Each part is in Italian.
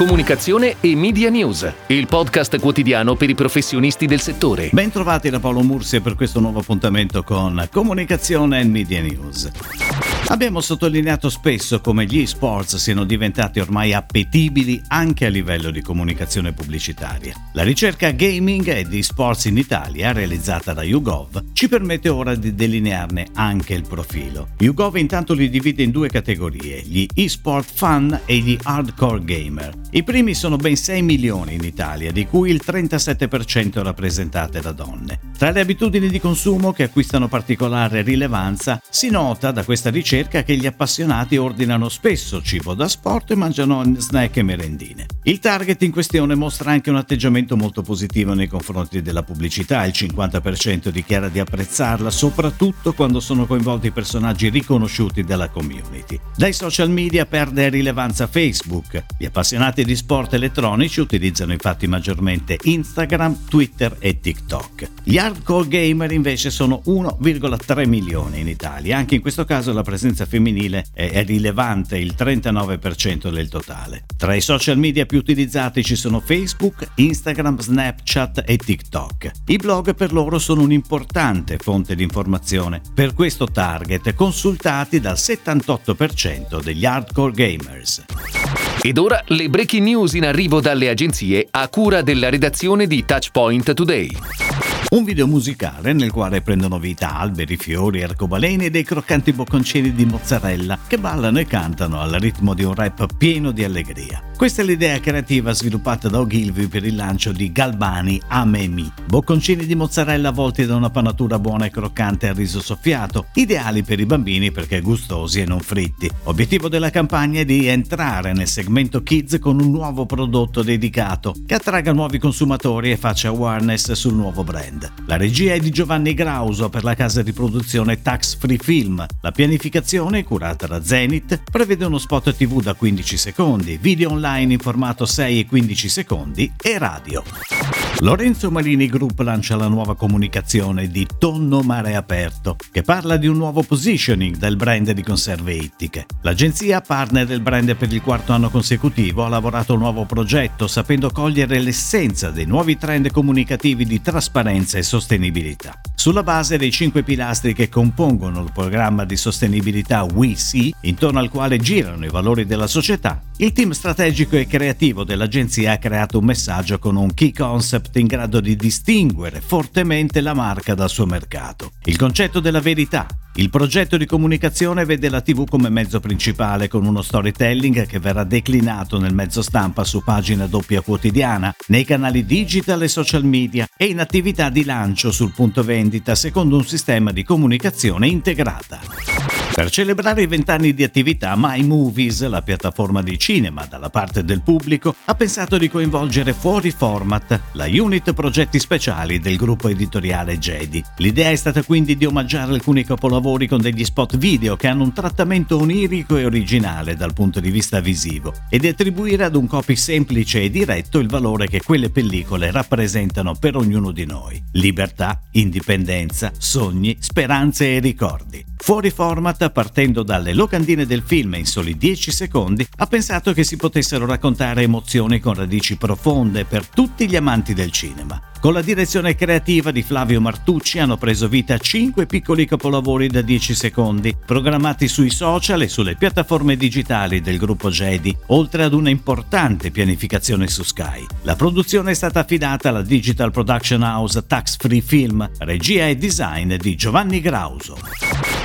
comunicazione e media news, il podcast quotidiano per i professionisti del settore. Bentrovati da Paolo Mursia per questo nuovo appuntamento con Comunicazione e Media News. Abbiamo sottolineato spesso come gli esports siano diventati ormai appetibili anche a livello di comunicazione pubblicitaria. La ricerca gaming e di sports in Italia, realizzata da YouGov, ci permette ora di delinearne anche il profilo. YouGov intanto li divide in due categorie, gli esport fan e gli hardcore gamer. I primi sono ben 6 milioni in Italia, di cui il 37% rappresentate da donne. Tra le abitudini di consumo che acquistano particolare rilevanza, si nota da questa ricerca ricerca che gli appassionati ordinano spesso cibo da sport e mangiano snack e merendine. Il target in questione mostra anche un atteggiamento molto positivo nei confronti della pubblicità, il 50% dichiara di apprezzarla soprattutto quando sono coinvolti personaggi riconosciuti dalla community. Dai social media perde rilevanza Facebook. Gli appassionati di sport elettronici utilizzano infatti maggiormente Instagram, Twitter e TikTok. Gli hardcore gamer invece sono 1,3 milioni in Italia, anche in questo caso la presenza presenza femminile è rilevante, il 39% del totale. Tra i social media più utilizzati ci sono Facebook, Instagram, Snapchat e TikTok. I blog per loro sono un'importante fonte di informazione. Per questo target consultati dal 78% degli hardcore gamers. Ed ora le breaking news in arrivo dalle agenzie a cura della redazione di Touchpoint Today. Un video musicale nel quale prendono vita alberi, fiori, arcobaleni e dei croccanti bocconcini di mozzarella che ballano e cantano al ritmo di un rap pieno di allegria. Questa è l'idea creativa sviluppata da Ogilvy per il lancio di Galbani Amemi, bocconcini di mozzarella avvolti da una panatura buona e croccante al riso soffiato, ideali per i bambini perché gustosi e non fritti. Obiettivo della campagna è di entrare nel segmento kids con un nuovo prodotto dedicato che attragga nuovi consumatori e faccia awareness sul nuovo brand. La regia è di Giovanni Grauso per la casa di produzione Tax Free Film. La pianificazione, curata da Zenith, prevede uno spot TV da 15 secondi, video online in formato 6 e 15 secondi e radio. Lorenzo Marini Group lancia la nuova comunicazione di Tonno Mare Aperto, che parla di un nuovo positioning del brand di conserve ittiche. L'agenzia, partner del brand per il quarto anno consecutivo, ha lavorato un nuovo progetto sapendo cogliere l'essenza dei nuovi trend comunicativi di trasparenza e sostenibilità. Sulla base dei cinque pilastri che compongono il programma di sostenibilità We See, intorno al quale girano i valori della società, il team strategico e creativo dell'agenzia ha creato un messaggio con un key concept in grado di distinguere fortemente la marca dal suo mercato. Il concetto della verità, il progetto di comunicazione vede la TV come mezzo principale con uno storytelling che verrà declinato nel mezzo stampa su pagina doppia quotidiana, nei canali digital e social media e in attività di lancio sul punto vendita secondo un sistema di comunicazione integrata. Per celebrare i vent'anni di attività, My Movies, la piattaforma di cinema dalla parte del pubblico, ha pensato di coinvolgere fuori format la unit progetti speciali del gruppo editoriale Jedi. L'idea è stata quindi di omaggiare alcuni capolavori con degli spot video che hanno un trattamento onirico e originale dal punto di vista visivo e di attribuire ad un copy semplice e diretto il valore che quelle pellicole rappresentano per ognuno di noi. Libertà, indipendenza, sogni, speranze e ricordi. Fuori format, partendo dalle locandine del film in soli 10 secondi, ha pensato che si potessero raccontare emozioni con radici profonde per tutti gli amanti del cinema. Con la direzione creativa di Flavio Martucci hanno preso vita 5 piccoli capolavori da 10 secondi, programmati sui social e sulle piattaforme digitali del gruppo Jedi, oltre ad una importante pianificazione su Sky. La produzione è stata affidata alla digital production house Tax Free Film, regia e design di Giovanni Grauso.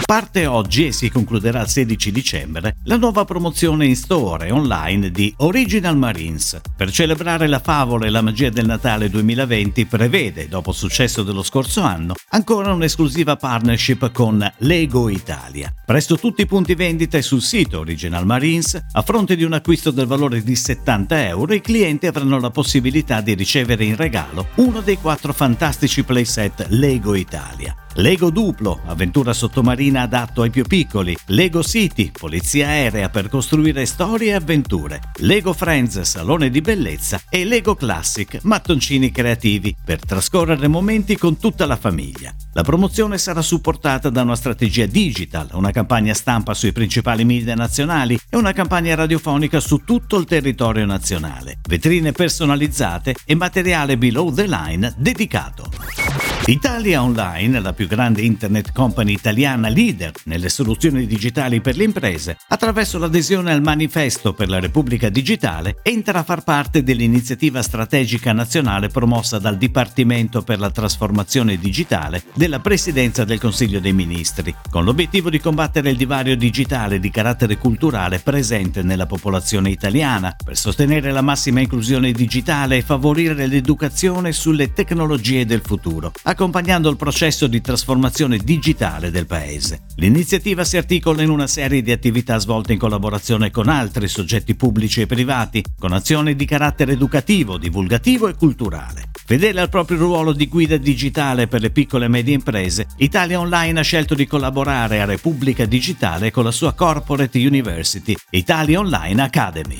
Parte oggi e si concluderà il 16 dicembre la nuova promozione in store e online di Original Marines. Per celebrare la favola e la magia del Natale 2020 prevede, dopo il successo dello scorso anno, ancora un'esclusiva partnership con Lego Italia. Presto tutti i punti vendita e sul sito Original Marines, a fronte di un acquisto del valore di 70 euro, i clienti avranno la possibilità di ricevere in regalo uno dei quattro fantastici playset Lego Italia. Lego Duplo, avventura sottomarina adatto ai più piccoli, Lego City, polizia aerea per costruire storie e avventure, Lego Friends, salone di bellezza e Lego Classic, mattoncini creativi per trascorrere momenti con tutta la famiglia. La promozione sarà supportata da una strategia digital, una campagna stampa sui principali media nazionali e una campagna radiofonica su tutto il territorio nazionale, vetrine personalizzate e materiale below the line dedicato. Italia Online, la più grande internet company italiana leader nelle soluzioni digitali per le imprese, attraverso l'adesione al Manifesto per la Repubblica Digitale, entra a far parte dell'iniziativa strategica nazionale promossa dal Dipartimento per la trasformazione digitale della Presidenza del Consiglio dei Ministri, con l'obiettivo di combattere il divario digitale di carattere culturale presente nella popolazione italiana, per sostenere la massima inclusione digitale e favorire l'educazione sulle tecnologie del futuro, accompagnando il processo di trasformazione digitale del Paese. L'iniziativa si articola in una serie di attività svolte in collaborazione con altri soggetti pubblici e privati, con azioni di carattere educativo, divulgativo e culturale. Fedele al proprio ruolo di guida digitale per le piccole e medie imprese, Italia Online ha scelto di collaborare a Repubblica Digitale con la sua Corporate University, Italia Online Academy.